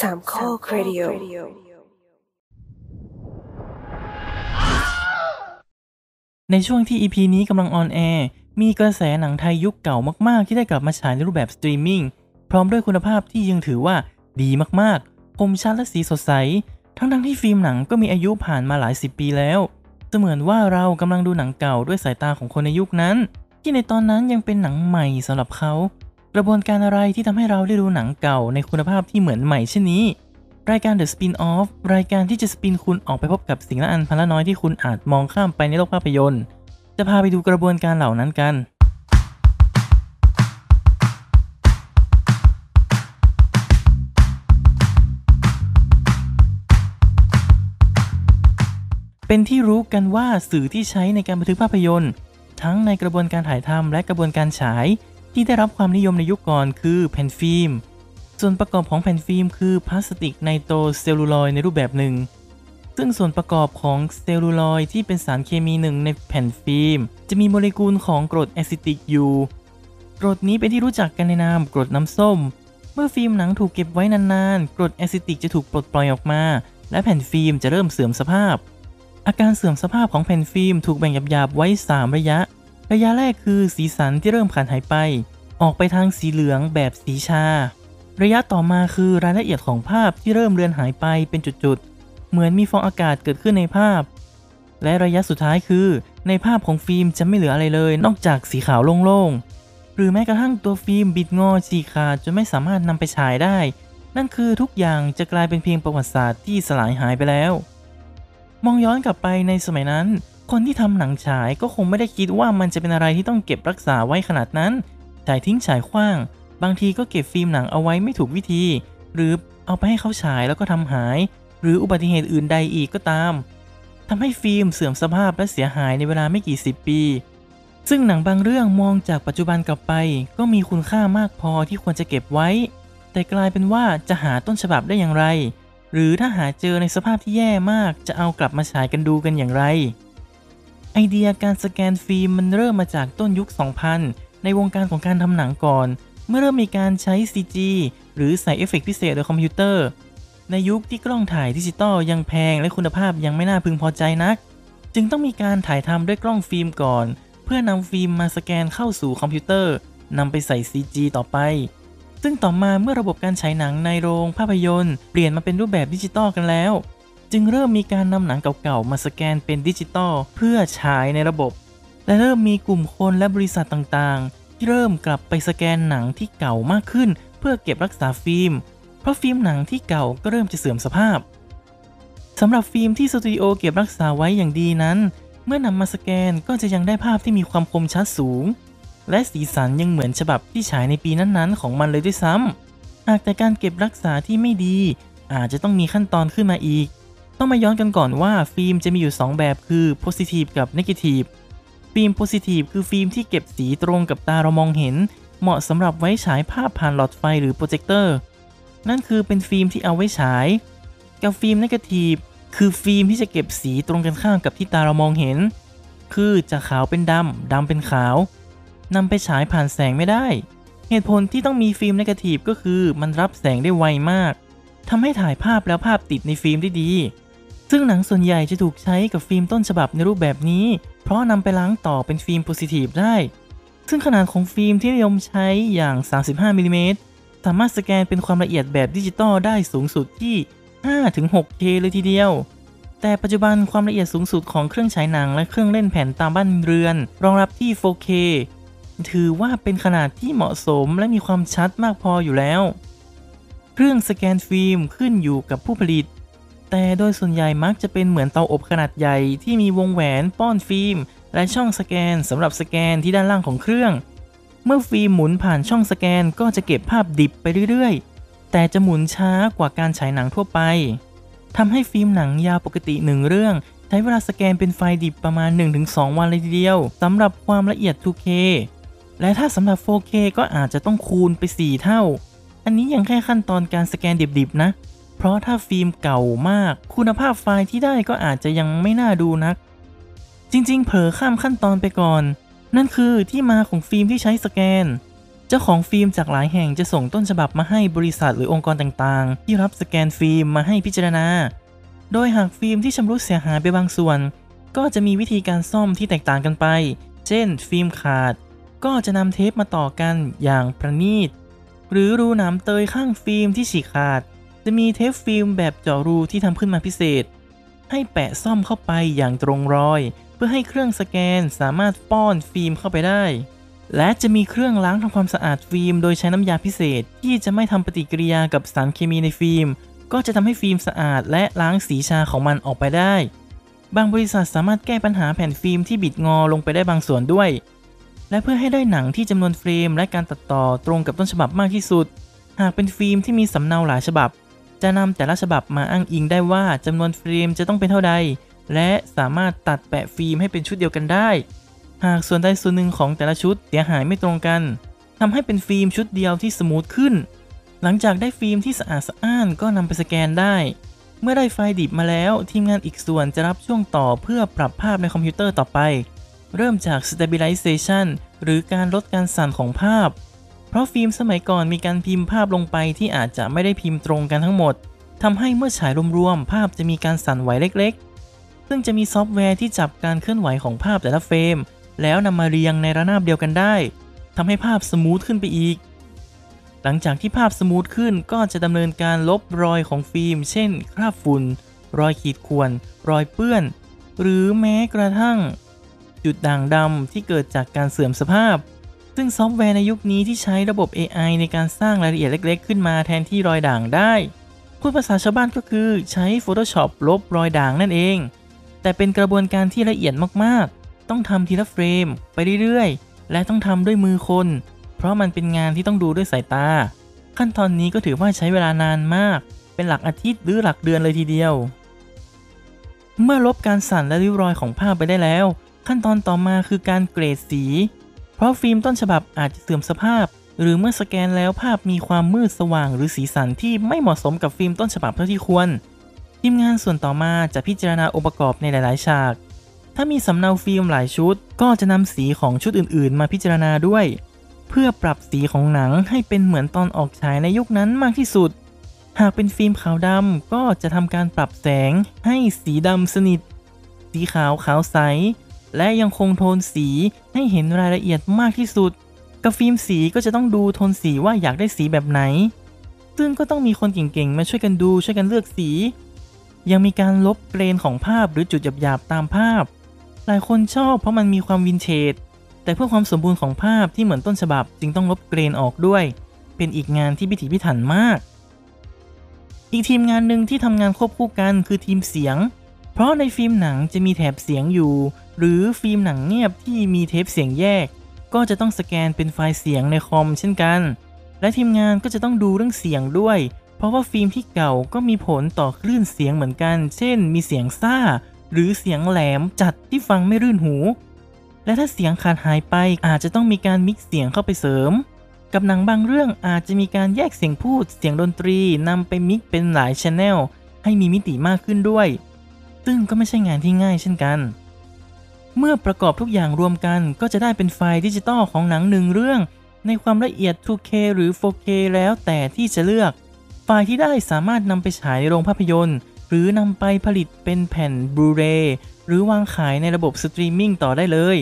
สามข้อครดิโอในช่วงที่ EP นี้กำลังออนแอร์ มีกระแสหนังไทยยุคเก่ามากๆ ที่ได้กลับมาฉายในรูปแบบสตรีมมิ่ง พร้อมด้วยคุณภาพที่ยังถือว่าดีมากๆ คมชัดและสีสดใส ทั้งๆที่ฟิล์มหนังก็มีอายุผ่านมาหลายสิบปีแล้ว เสมือนว่าเรากำลังดูหนังเก่าด้วยสายตาของคนในยุคนั้น ที่ในตอนนั้นยังเป็นหนังใหม่สำหรับเขา ระบวนการอะไรที่ทำให้เราได้ดูหนังเก่าในคุณภาพที่เหมือนใหม่เช่นนี้ รายการ The Spin-off รายการที่จะสปินคุณออกไปพบกับสิ่งละอันพันละน้อยที่คุณอาจมองข้ามไปในโลกภาพยนตร์ จะพาไปดูกระบวนการเหล่านั้นกันเป็นที่รู้กันว่าสื่อที่ใช้ในการบันทึกภาพยนตร์ ทั้งในกระบวนการถ่ายทำและกระบวนการฉาย ที่ได้รับความนิยมในยุคก่อนคือแผ่นฟิล์ม ส่วนประกอบของแผ่นฟิล์มคือพลาสติกไนโตรเซลลูลอยด์ในรูปแบบหนึ่ง ซึ่งส่วนประกอบของเซลลูลอยด์ที่เป็นสารเคมีหนึ่งในแผ่นฟิล์ม จะมีโมเลกุลของกรดแอซิติกอยู่กรดนี้เป็นที่รู้จักกันในนามกรดน้ำส้ม เมื่อฟิล์มหนังถูกเก็บไว้นานๆ กรดแอซิติกจะถูกปลดปล่อยออกมา และแผ่นฟิล์มจะเริ่มเสื่อมสภาพ อาการเสื่อมสภาพของแผ่นฟิล์มถูกแบ่งหยาบๆไว้ 3 ระยะ ระยะแรกคือสีสันที่เริ่มขาดหายไป ออกไปทางสีเหลืองแบบสีชา ระยะต่อมาคือรายละเอียดของภาพที่เริ่มเลือนหายไปเป็นจุดๆ เหมือนมีฟองอากาศเกิดขึ้นในภาพ และระยะสุดท้ายคือ ในภาพของฟิล์มจะไม่เหลืออะไรเลย นอกจากสีขาวโล่งๆ หรือแม้กระทั่งตัวฟิล์มบิดงอฉีกขาดจนไม่สามารถนำไปฉายได้ นั่นคือทุกอย่างจะกลายเป็นเพียงประวัติศาสตร์ที่สลายหายไปแล้ว มองย้อนกลับไปในสมัยนั้น คนที่ทำหนังฉายก็คงไม่ได้คิดว่ามันจะเป็นอะไรที่ต้องเก็บรักษาไว้ขนาดนั้น ฉายทิ้งฉายขว้าง บางทีก็เก็บฟิล์มหนังเอาไว้ไม่ถูกวิธี หรือเอาไปให้เขาฉายแล้วก็ทำหาย หรืออุบัติเหตุอื่นใดอีกก็ตามทำให้ฟิล์มเสื่อมสภาพและเสียหายในเวลาไม่กี่สิบปี ซึ่งหนังบางเรื่องมองจากปัจจุบันกลับไป ก็มีคุณค่ามากพอที่ควรจะเก็บไว้ แต่กลายเป็นว่าจะหาต้นฉบับได้อย่างไร หรือถ้าหาเจอในสภาพที่แย่มากจะเอากลับมาฉายกันดูกันอย่างไร ไอเดียการสแกนฟิล์มมันเริ่มมาจากต้นยุค 2000 ในวงการของการทำหนังก่อน เมื่อเริ่มมีการใช้ CG หรือใส่เอฟเฟกต์พิเศษโดยคอมพิวเตอร์ ในยุคที่กล้องถ่ายดิจิตอลยังแพงและคุณภาพยังไม่น่าพึงพอใจนัก จึงต้องมีการถ่ายทำด้วยกล้องฟิล์มก่อน เพื่อนำฟิล์มมาสแกนเข้าสู่คอมพิวเตอร์นำไปใส่ CG ต่อไป ซึ่งต่อมาเมื่อระบบการฉายหนังในโรงภาพยนตร์ เปลี่ยนมาเป็นรูปแบบดิจิตอลกันแล้ว จึงเริ่มมีการนำหนังเก่าๆ มาสแกนเป็นดิจิตอลเพื่อฉายในระบบ และเริ่มมีกลุ่มคนและบริษัทต่างๆ ที่เริ่มกลับไปสแกนหนังที่เก่ามากขึ้น เพื่อเก็บรักษาฟิล์ม เพราะฟิล์มหนังที่เก่าก็เริ่มจะเสื่อมสภาพสำหรับฟิล์มที่สตูดิโอเก็บรักษาไว้อย่างดีนั้น เมื่อนำมาสแกนก็จะยังได้ภาพที่มีความคมชัดสูง และสีสันยังเหมือนฉบับที่ฉายในปีนั้นๆ ของมันเลยด้วยซ้ำหากแต่การเก็บรักษาที่ไม่ดี อาจจะต้องมีขั้นตอนขึ้นมาอีก ต้องมาย้อนกันก่อนว่าฟิล์มจะมีอยู่ 2 แบบคือ positive กับ negative ฟิล์ม positive คือฟิล์มที่เก็บสีตรงกับตาเรามองเห็น เหมาะสำหรับไว้ฉายภาพผ่านหลอดไฟหรือโปรเจคเตอร์นั่นคือเป็นฟิล์มที่เอาไว้ฉาย กับฟิล์ม negative คือฟิล์มที่จะเก็บสีตรงกันข้ามกับที่ตาเรามองเห็น คือจากขาวเป็นดำดำเป็นขาวนำไปฉายผ่านแสงไม่ได้ เหตุผลที่ต้องมีฟิล์ม negative ก็คือมันรับแสงได้ไวมากทำให้ถ่ายภาพแล้วภาพติดในฟิล์มได้ดี ซึ่งหนังส่วนใหญ่จะถูกใช้กับฟิล์มต้นฉบับในรูปแบบนี้ เพราะนำไปล้างต่อเป็นฟิล์ม positive ได้ ซึ่งขนาดของฟิล์มที่นิยมใช้อย่าง 35มิลิเมตรสามารถสแกนเป็นความละเอียดแบบดิจิตอลได้สูงสุดที่ 5-6K เลยทีเดียว แต่ปัจจุบันความละเอียดสูงสุดของเครื่องฉายหนังและเครื่องเล่นแผ่นตามบ้านเรือน รองรับที่ 4K ถือว่าเป็นขนาดที่เหมาะสมและมีความชัดมากพออยู่แล้ว เครื่องสแกนฟิล์มขึ้นอยู่กับผู้ผลิต แต่โดยส่วนใหญ่มักจะเป็นเหมือนเตาอบขนาดใหญ่ที่มีวงแหวนป้อนฟิล์ม และช่องสแกนสำหรับสแกนที่ด้านล่างของเครื่อง เมื่อฟิล์มหมุนผ่านช่องสแกนก็จะเก็บภาพดิบไปเรื่อยๆ แต่จะหมุนช้ากว่าการฉายหนังทั่วไปทำให้ฟิล์มหนังยาวปกติหนึ่งเรื่อง ใช้เวลาสแกนเป็นไฟล์ดิบประมาณ 1-2 วันเลยทีเดียวสำหรับความละเอียด 2K และถ้าสำหรับ 4K ก็อาจจะต้องคูณไป 4 เท่า อันนี้ยังแค่ขั้นตอนการสแกนดิบๆนะ เพราะถ้าฟิล์มเก่ามาก คุณภาพไฟล์ที่ได้ก็อาจจะยังไม่น่าดูนัก จริงๆ เผลอข้ามขั้นตอนไปก่อน นั่นคือที่มาของฟิล์มที่ใช้สแกน เจ้าของฟิล์มจากหลายแห่งจะส่งต้นฉบับมาให้บริษัทหรือองค์กรต่างๆ ที่รับสแกนฟิล์มมาให้พิจารณา โดยหากฟิล์มที่ชำรุดเสียหายไปบางส่วน ก็จะมีวิธีการซ่อมที่แตกต่างกันไป เช่น ฟิล์มขาด ก็จะนำเทปมาต่อกันอย่างประณีต หรือรูหนามเตยข้างฟิล์มที่ฉีกขาด จะมีเทปฟิล์มแบบเจาะรูที่ทำขึ้นมาพิเศษ ให้แปะซ่อมเข้าไปอย่างตรงรอย เพื่อให้เครื่องสแกนสามารถป้อนฟิล์มเข้าไปได้ และจะมีเครื่องล้างทำความสะอาดฟิล์มโดยใช้น้ำยาพิเศษ ที่จะไม่ทำปฏิกิริยากับสารเคมีในฟิล์ม ก็จะทำให้ฟิล์มสะอาด และล้างสีชาของมันออกไปได้ บางบริษัทสามารถแก้ปัญหาแผ่นฟิล์มที่บิดงอลงไปได้บางส่วนด้วย และเพื่อให้ได้หนังที่จำนวนเฟรม และการตัดต่อตรงกับต้นฉบับมากที่สุดหากเป็นฟิล์มที่มีสำเนาหลายฉบับ จะนำแต่ละฉบับมาอ้างอิงได้ว่าจำนวนเฟรมจะต้องเป็นเท่าใด และสามารถตัดแปะฟิล์มให้เป็นชุดเดียวกันได้ หากส่วนใดส่วนหนึ่งของแต่ละชุดเสียหายไม่ตรงกันทำให้เป็นฟิล์มชุดเดียวที่ smooth ขึ้น หลังจากได้ฟิล์มที่สะอาดสะอ้านก็นำไปสแกนได้ เมื่อได้ไฟล์ดิบมาแล้ว ทีมงานอีกส่วนจะรับช่วงต่อเพื่อปรับภาพในคอมพิวเตอร์ต่อไป เริ่มจาก stabilization หรือการลดการสั่นของภาพ เพราะฟิล์มสมัยก่อนมีการพิมพ์ภาพลงไปที่อาจจะไม่ได้พิมพ์ตรงกันทั้งหมดทำให้เมื่อฉายรวมๆภาพจะมีการสั่นไหวเล็กๆ ซึ่งจะมีซอฟต์แวร์ที่จับการเคลื่อนไหวของภาพแต่ละเฟรม แล้วนำมาเรียงในระนาบเดียวกันได้ทำให้ภาพ smooth ขึ้นไปอีก หลังจากที่ภาพ smooth ขึ้นก็จะดำเนินการลบรอยของฟิล์ม เช่น คราบฝุ่น รอยขีดข่วน รอยเปื้อน หรือแม้กระทั่ง จุดด่างดำที่เกิดจากการเสื่อมสภาพ ซึ่งซอฟต์แวร์ในยุคนี้ที่ใช้ระบบ AI ในการสร้างรายละเอียดเล็ก ๆ ขึ้นมาแทนที่รอยด่างได้ พูดภาษาชาวบ้านก็คือใช้ Photoshop ลบรอยด่างนั่นเอง แต่เป็นกระบวนการที่ละเอียดมากๆ ต้องทำทีละเฟรม ไปเรื่อยๆ และต้องทำด้วยมือคน เพราะมันเป็นงานที่ต้องดูด้วยสายตา ขั้นตอนนี้ก็ถือว่าใช้เวลานานมาก เป็นหลักอาทิตย์หรือหลักเดือนเลยทีเดียว เมื่อลบการสั่นและริ้วรอยของภาพไปได้แล้ว ขั้นตอนต่อมาคือการเกรดสี เพราะฟิล์มต้นฉบับอาจจะเสื่อมสภาพ หรือเมื่อสแกนแล้วภาพมีความมืดสว่างหรือสีสันที่ไม่เหมาะสมกับฟิล์มต้นฉบับเท่าที่ควร ทีมงานส่วนต่อมาจะพิจารณาองค์ประกอบในหลาย ๆ ฉาก ถ้ามีสำเนาฟิล์มหลายชุด ก็จะนำสีของชุดอื่น ๆ มาพิจารณาด้วย เพื่อปรับสีของหนังให้เป็นเหมือนตอนออกฉายในยุคนั้นมากที่สุด หากเป็นฟิล์มขาวดำก็จะทำการปรับแสงให้สีดำสนิท สีขาวขาวใส และยังคงโทนสีให้เห็นรายละเอียดมากที่สุด กับฟิล์มสีก็จะต้องดูโทนสีว่าอยากได้สีแบบไหน ซึ่งก็ต้องมีคนเก่งๆ มาช่วยกันดูช่วยกันเลือกสี ยังมีการลบเกรนของภาพหรือจุดหยาบๆตามภาพ หลายคนชอบเพราะมันมีความวินเทจแต่เพื่อความสมบูรณ์ของภาพที่เหมือนต้นฉบับจึงต้องลบเกรนออกด้วย เป็นอีกงานที่พิถีพิถันมาก อีกทีมงานหนึ่งที่ทำงานควบคู่กันคือทีมเสียง เพราะในฟิล์มหนังจะมีแถบเสียงอยู่ หรือฟิล์มหนังเงียบที่มีเทปเสียงแยก ก็จะต้องสแกนเป็นไฟล์เสียงในคอมเช่นกัน และทีมงานก็จะต้องดูเรื่องเสียงด้วย เพราะว่าฟิล์มที่เก่าก็มีผลต่อคลื่นเสียงเหมือนกัน เช่น มีเสียงซ่า หรือเสียงแหลมจัดที่ฟังไม่รื่นหู และถ้าเสียงขาดหายไปอาจจะต้องมีการ mix เสียงเข้าไปเสริม กับหนังบางเรื่องอาจจะมีการแยกเสียงพูด เสียงดนตรีนำไป mix เป็นหลาย channel ให้มีมิติมากขึ้นด้วย ซึ่งก็ไม่ใช่งานที่ง่ายเช่นกัน เมื่อประกอบทุกอย่างรวมกันก็จะได้เป็นไฟล์ดิจิตอลของหนังหนึ่งเรื่อง ในความละเอียด 2K หรือ 4K แล้วแต่ที่จะเลือก ไฟล์ที่ได้สามารถนำไปฉายในโรงภาพยนตร์ หรือนำไปผลิตเป็นแผ่นบลูเรย์หรือวางขายในระบบสตรีมมิ่งต่อได้เลย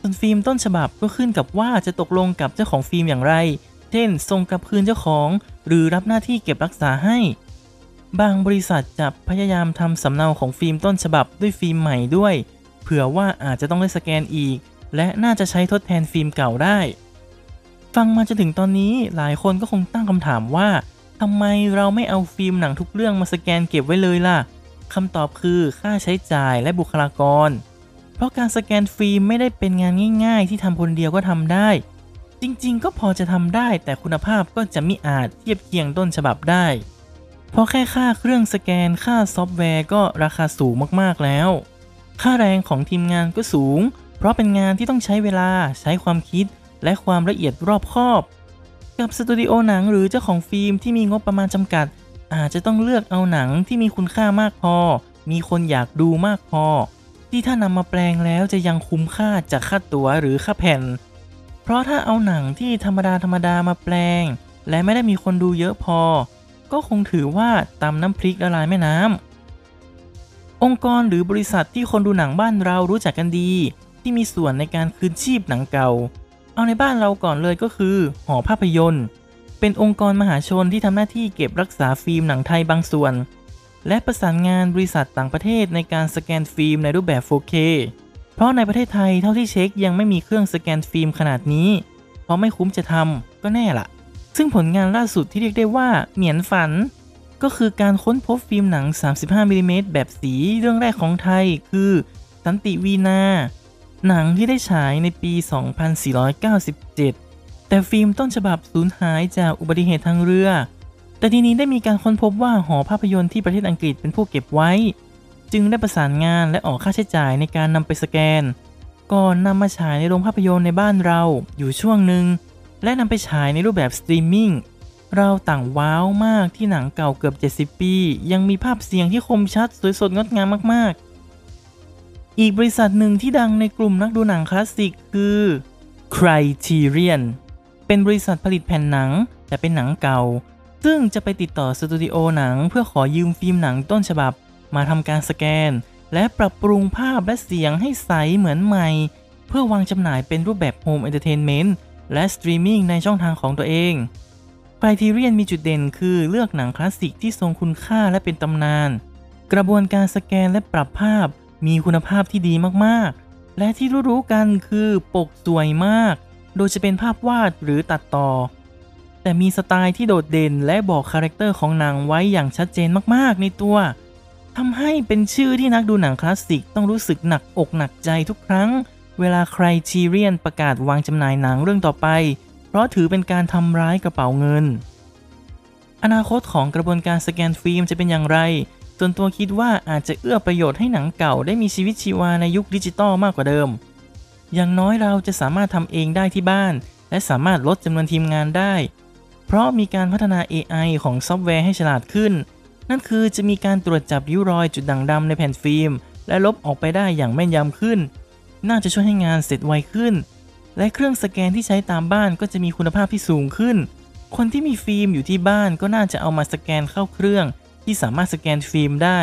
ส่วนฟิล์มต้นฉบับก็ขึ้นกับว่าจะตกลงกับเจ้าของฟิล์มอย่างไร เช่น ส่งกลับคืนเจ้าของ หรือรับหน้าที่เก็บรักษาให้ บางบริษัทจะพยายามทำสำเนาของฟิล์มต้นฉบับด้วยฟิล์มใหม่ด้วย เผื่อว่าอาจจะต้องได้สแกนอีก และน่าจะใช้ทดแทนฟิล์มเก่าได้ ฟังมาจนถึงตอนนี้หลายคนก็คงตั้งคำถามว่าทำไมเราไม่เอาฟิล์มหนังทุกเรื่องมาสแกนเก็บไว้เลยล่ะคำตอบคือค่าใช้จ่ายและบุคลากร เพราะการสแกนฟิล์มไม่ได้เป็นงานง่าย ๆ ที่ทำคนเดียวก็ทำได้ จริงๆ ก็พอจะทำได้ แต่คุณภาพก็จะไมิอาจเทียบเคียงต้นฉบับได้ เพราะแค่ค่าเครื่องสแกนค่าซอฟต์แวร์ก็ราคาสูงมากๆแล้ว ค่าแรงของทีมงานก็สูง เพราะเป็นงานที่ต้องใช้เวลาใช้ความคิด และความละเอียดรอบคอบ กับสตูดิโอหนังหรือเจ้าของฟิล์มที่มีงบประมาณจำกัด อาจจะต้องเลือกเอาหนังที่มีคุณค่ามากพอ มีคนอยากดูมากพอ ที่ถ้านำมาแปลงแล้วจะยังคุ้มค่าจากค่าตั๋วหรือค่าแผ่น เพราะถ้าเอาหนังที่ธรรมดาธรรมดามาแปลง และไม่ได้มีคนดูเยอะพอ ก็คงถือว่าตำน้ำพริกละลายแม่น้ำ องค์กรหรือบริษัทที่คนดูหนังบ้านเรารู้จักกันดี ที่มีส่วนในการคืนชีพหนังเก่า เอาในบ้านเราก่อนเลยก็คือ หอภาพยนตร์ เป็นองค์กรมหาชนที่ทำหน้าที่เก็บรักษาฟิล์มหนังไทยบางส่วน และประสานงานบริษัทต่างประเทศในการสแกนฟิล์มในรูปแบบ 4K เพราะในประเทศไทยเท่าที่เช็คยังไม่มีเครื่องสแกนฟิล์มขนาดนี้ เพราะไม่คุ้มจะทำก็แน่ละซึ่งผลงานล่าสุดที่เรียกได้ว่าเหมือนฝัน ก็คือการค้นพบฟิล์มหนัง 35มิลิเมตรแบบสีเรื่องแรกของไทย คือสันติวีนา หนังที่ได้ฉายในปี 2497 แต่ฟิล์มต้นฉบับสูญหายจากอุบัติเหตุทางเรือ แต่ทีนี้ได้มีการค้นพบว่าหอภาพยนตร์ที่ประเทศอังกฤษเป็นผู้เก็บไว้ จึงได้ประสานงานและออกค่าใช้จ่ายในการนำไปสแกน ก่อนนำมาฉายในโรงภาพยนตร์ในบ้านเราอยู่ช่วงหนึ่งและนำไปฉายในรูปแบบสตรีมมิ่ง เราต่างว้าวมากที่หนังเก่าเกือบ 70 ปี ยังมีภาพเสียงที่คมชัด สวยสดงดงามมาก ๆ อีกบริษัทหนึ่งที่ดังในกลุ่มนักดูหนังคลาสสิกคือ Criterion เป็นบริษัทผลิตแผ่นหนัง แต่เป็นหนังเก่า ซึ่งจะไปติดต่อสตูดิโอหนัง เพื่อขอยืมฟิล์มหนังต้นฉบับ มาทำการสแกน และปรับปรุงภาพและเสียงให้ใสเหมือนใหม่ เพื่อวางจำหน่ายเป็นรูปแบบ home entertainment และสตรีมมิ่งในช่องทางของตัวเอง Criterion มีจุดเด่นคือเลือกหนังคลาสสิกที่ทรงคุณค่าและเป็นตำนาน กระบวนการสแกนและปรับภาพมีคุณภาพที่ดีมากๆ และที่รู้ๆกันคือปกสวยมาก โดยจะเป็นภาพวาดหรือตัดต่อ แต่มีสไตล์ที่โดดเด่นและบอกคาแรคเตอร์ของหนังไว้อย่างชัดเจนมากๆ ในตัวทำให้เป็นชื่อที่นักดูหนังคลาสสิกต้องรู้สึกหนักอกหนักใจทุกครั้ง เวลา Criterion ประกาศวางจำหน่ายหนังเรื่องต่อไป เพราะถือเป็นการทำร้ายกระเป๋าเงิน อนาคตของกระบวนการสแกนฟิล์มจะเป็นอย่างไรส่วนตัวคิดว่าอาจจะเอื้อประโยชน์ให้หนังเก่าได้มีชีวิตชีวาในยุคดิจิตอลมากกว่าเดิม อย่างน้อยเราจะสามารถทำเองได้ที่บ้าน และสามารถลดจำนวนทีมงานได้ เพราะมีการพัฒนา AI ของซอฟต์แวร์ให้ฉลาดขึ้น นั่นคือจะมีการตรวจจับริ้วรอยจุดด่างดำในแผ่นฟิล์ม และลบออกไปได้อย่างแม่นยำขึ้น น่าจะช่วยให้งานเสร็จไวขึ้น และเครื่องสแกนที่ใช้ตามบ้านก็จะมีคุณภาพที่สูงขึ้น คนที่มีฟิล์มอยู่ที่บ้านก็น่าจะเอามาสแกนเข้าเครื่อง ที่สามารถสแกนฟิล์มได้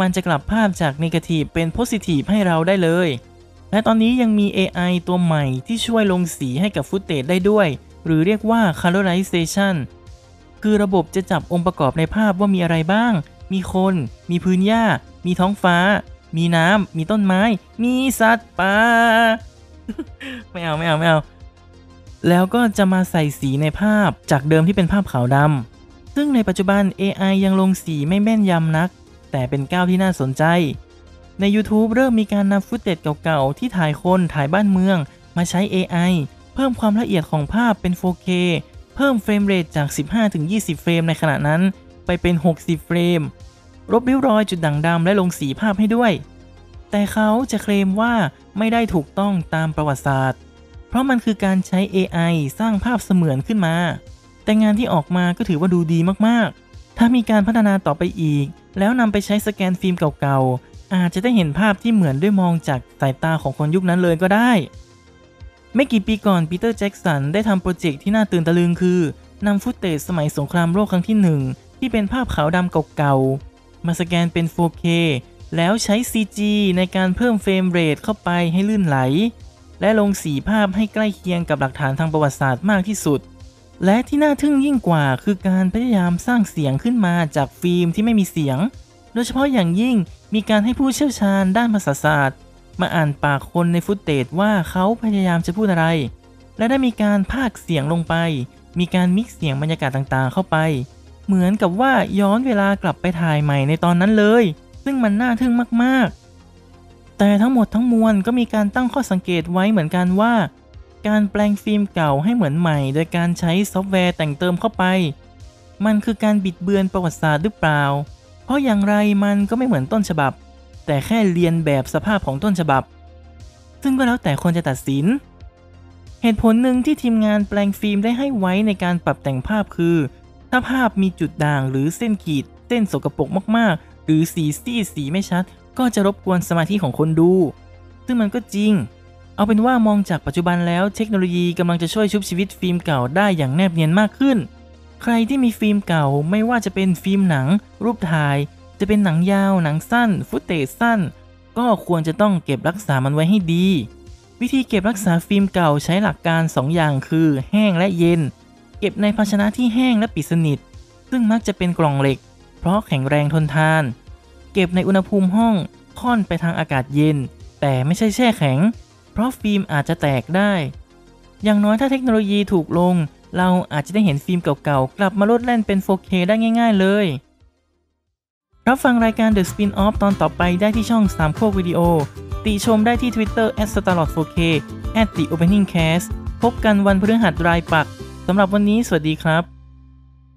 มันจะกลับภาพจากนกาทีฟเป็นโพซิทีฟให้เราได้เลย และตอนนี้ยังมี AI ตัวใหม่ที่ช่วยลงสีให้กับฟุตเตจได้ด้วย หรือเรียกว่า colorization คือระบบจะจับองค์ประกอบในภาพว่ามีอะไรบ้าง มีคน มีพื้นหญ้า มีท้องฟ้า มีน้ำ มีต้นไม้ มีสัตว์ป่า ไม่เอาไม่เอาไม่เอา แล้วก็จะมาใส่สีในภาพจากเดิมที่เป็นภาพขาวดำซึ่งในปัจจุบัน AI ยังลงสีไม่แม่นยำนัก แต่เป็นก้าวที่น่าสนใจ ใน YouTube เริ่มมีการนำ footage เก่าๆ ที่ถ่ายคนถ่ายบ้านเมือง มาใช้ AI เพิ่มความละเอียดของภาพเป็น 4K เพิ่ม frame rate จาก 15-20 เฟรมในขณะนั้น ไปเป็น 60 เฟรมลบริ้วรอยจุดด่างดำและลงสีภาพให้ด้วย แต่เขาจะเคลมว่าไม่ได้ถูกต้องตามประวัติศาสตร์ เพราะมันคือการใช้ AI สร้างภาพเสมือนขึ้นมา แต่งานที่ออกมาก็ถือว่าดูดีมากๆ ถ้ามีการพัฒนาต่อไปอีก แล้วนำไปใช้สแกนฟิล์มเก่าๆ อาจจะได้เห็นภาพที่เหมือนได้มองจากสายตาของคนยุคนั้นเลยก็ได้ ไม่กี่ปีก่อนปีเตอร์แจ็กสันได้ทำโปรเจกต์ที่น่าตื่นตะลึงคือนำ footage สมัยสงครามโลกครั้งที่หนึ่งที่เป็นภาพขาวดำเก่าๆ มาสแกนเป็น 4K แล้วใช้ CG ในการเพิ่ม frame rate เข้าไปให้ลื่นไหล และลงสีภาพให้ใกล้เคียงกับหลักฐานทางประวัติศาสตร์มากที่สุด และที่น่าทึ่งยิ่งกว่าคือการพยายามสร้างเสียงขึ้นมาจากฟิล์มที่ไม่มีเสียง โดยเฉพาะอย่างยิ่งมีการให้ผู้เชี่ยวชาญด้านภาษาศาสตร์ มาอ่านปากคนใน footage ว่าเขาพยายามจะพูดอะไร และได้มีการพากเสียงลงไป มีการ mix เสียงบรรยากาศต่างๆ เข้าไป เหมือนกับว่าย้อนเวลากลับไปถ่ายใหม่ในตอนนั้นเลย ซึ่งมันน่าทึ่งมากๆ แต่ทั้งหมดทั้งมวลก็มีการตั้งข้อสังเกตไว้เหมือนกันว่า การแปลงฟิล์มเก่าให้เหมือนใหม่ โดยการใช้ซอฟต์แวร์แต่งเติมเข้าไป มันคือการบิดเบือนประวัติศาสตร์หรือเปล่า เพราะอย่างไรมันก็ไม่เหมือนต้นฉบับ แต่แค่เลียนแบบสภาพของต้นฉบับ ซึ่งก็แล้วแต่คนจะตัดสิน เหตุผลหนึ่งที่ทีมงานแปลงฟิล์มได้ให้ไว้ในการปรับแต่งภาพคือ ถ้าภาพมีจุดด่างหรือเส้นขีด เส้นสกปรกมากๆ หรือสีซีดสีไม่ชัด ก็จะรบกวนสมาธิของคนดู ซึ่งมันก็จริง เอาเป็นว่ามองจากปัจจุบันแล้วเทคโนโลยีกำลังจะช่วยชุบชีวิตฟิล์มเก่าได้อย่างแนบเนียนมากขึ้น ใครที่มีฟิล์มเก่าไม่ว่าจะเป็นฟิล์มหนัง รูปถ่าย จะเป็นหนังยาว หนังสั้น footage สั้น ก็ควรจะต้องเก็บรักษามันไว้ให้ดี วิธีเก็บรักษาฟิล์มเก่าใช้หลักการ2อย่างคือ แห้งและเย็น เก็บในภาชนะที่แห้งและปิดสนิท ซึ่งมักจะเป็นกล่องเหล็ก เพราะแข็งแรงทนทาน เก็บในอุณหภูมิห้องค่อนไปทางอากาศเย็น แต่ไม่ใช่แช่แข็ง เพราะฟิล์มอาจจะแตกได้ อย่างน้อยถ้าเทคโนโลยีถูกลง เราอาจจะได้เห็นฟิล์มเก่าๆ กลับมาลดแล่นเป็น 4K ได้ง่าย ๆ เลยรับฟังรายการ The Spin-off ตอนต่อไปได้ที่ช่องสามโคกวิดีโอ ติชมได้ที่ Twitter @starlord4k @theopeningcast พบกันวันพฤหัสรายปัก สำหรับวันนี้สวัสดีครับ